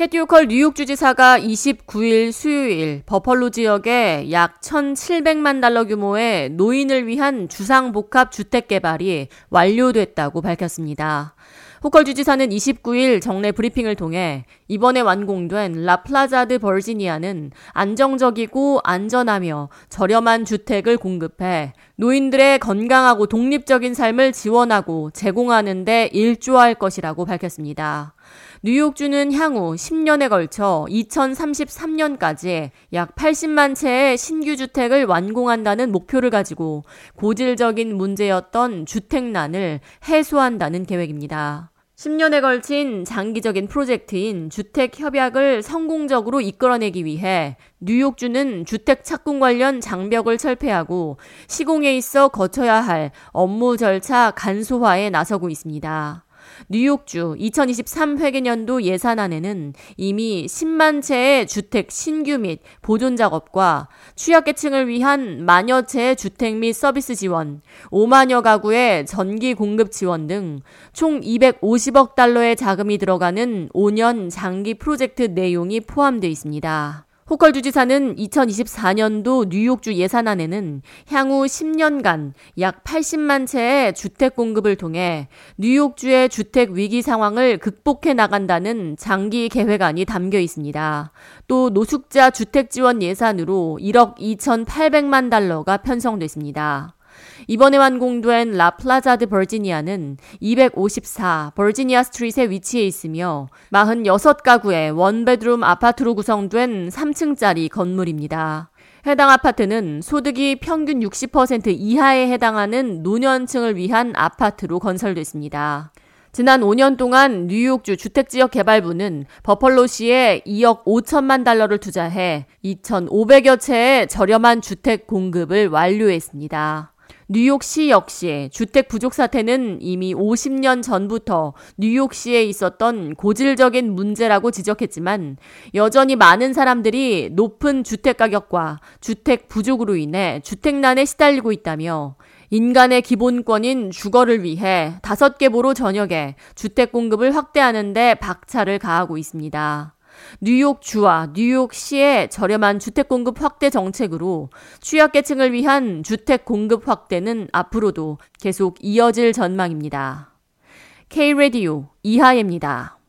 캐시 호컬 뉴욕 주지사가 29일 수요일 버펄로 지역에 약 1,700만 달러 규모의 노인을 위한 주상복합 주택 개발이 완료됐다고 밝혔습니다. 호컬 주지사는 29일 정례 브리핑을 통해 이번에 완공된 La Plaza de Virginia는 안정적이고 안전하며 저렴한 주택을 공급해 노인들의 건강하고 독립적인 삶을 지원하고 제공하는 데 일조할 것이라고 밝혔습니다. 뉴욕주는 향후 10년에 걸쳐 2033년까지 약 80만 채의 신규 주택을 완공한다는 목표를 가지고 고질적인 문제였던 주택난을 해소한다는 계획입니다. 10년에 걸친 장기적인 프로젝트인 주택 협약을 성공적으로 이끌어내기 위해 뉴욕주는 주택 착공 관련 장벽을 철폐하고 시공에 있어 거쳐야 할 업무 절차 간소화에 나서고 있습니다. 뉴욕주 2023 회계년도 예산안에는 이미 10만 채의 주택 신규 및 보존 작업과 취약계층을 위한 만여 채의 주택 및 서비스 지원, 5만여 가구의 전기 공급 지원 등 총 250억 달러의 자금이 들어가는 5년 장기 프로젝트 내용이 포함되어 있습니다. 호컬 주지사는 2024년도 뉴욕주 예산안에는 향후 10년간 약 80만 채의 주택 공급을 통해 뉴욕주의 주택 위기 상황을 극복해 나간다는 장기 계획안이 담겨 있습니다. 또 노숙자 주택 지원 예산으로 1억 2,800만 달러가 편성됐습니다. 이번에 완공된 La Plaza de Virginia는 254 Virginia Street에 위치해 있으며 46가구의 one bedroom 아파트로 구성된 3층짜리 건물입니다. 해당 아파트는 소득이 평균 60% 이하에 해당하는 노년층을 위한 아파트로 건설됐습니다. 지난 5년 동안 뉴욕주 주택지역 개발부는 버펄로시에 2억 5천만 달러를 투자해 2,500여 채의 저렴한 주택 공급을 완료했습니다. 뉴욕시 역시 주택 부족 사태는 이미 50년 전부터 뉴욕시에 있었던 고질적인 문제라고 지적했지만 여전히 많은 사람들이 높은 주택 가격과 주택 부족으로 인해 주택난에 시달리고 있다며 인간의 기본권인 주거를 위해 다섯 개 보로 저녁에 주택 공급을 확대하는데 박차를 가하고 있습니다. 뉴욕주와 뉴욕시의 저렴한 주택 공급 확대 정책으로 취약계층을 위한 주택 공급 확대는 앞으로도 계속 이어질 전망입니다. K-Radio 이하예입니다.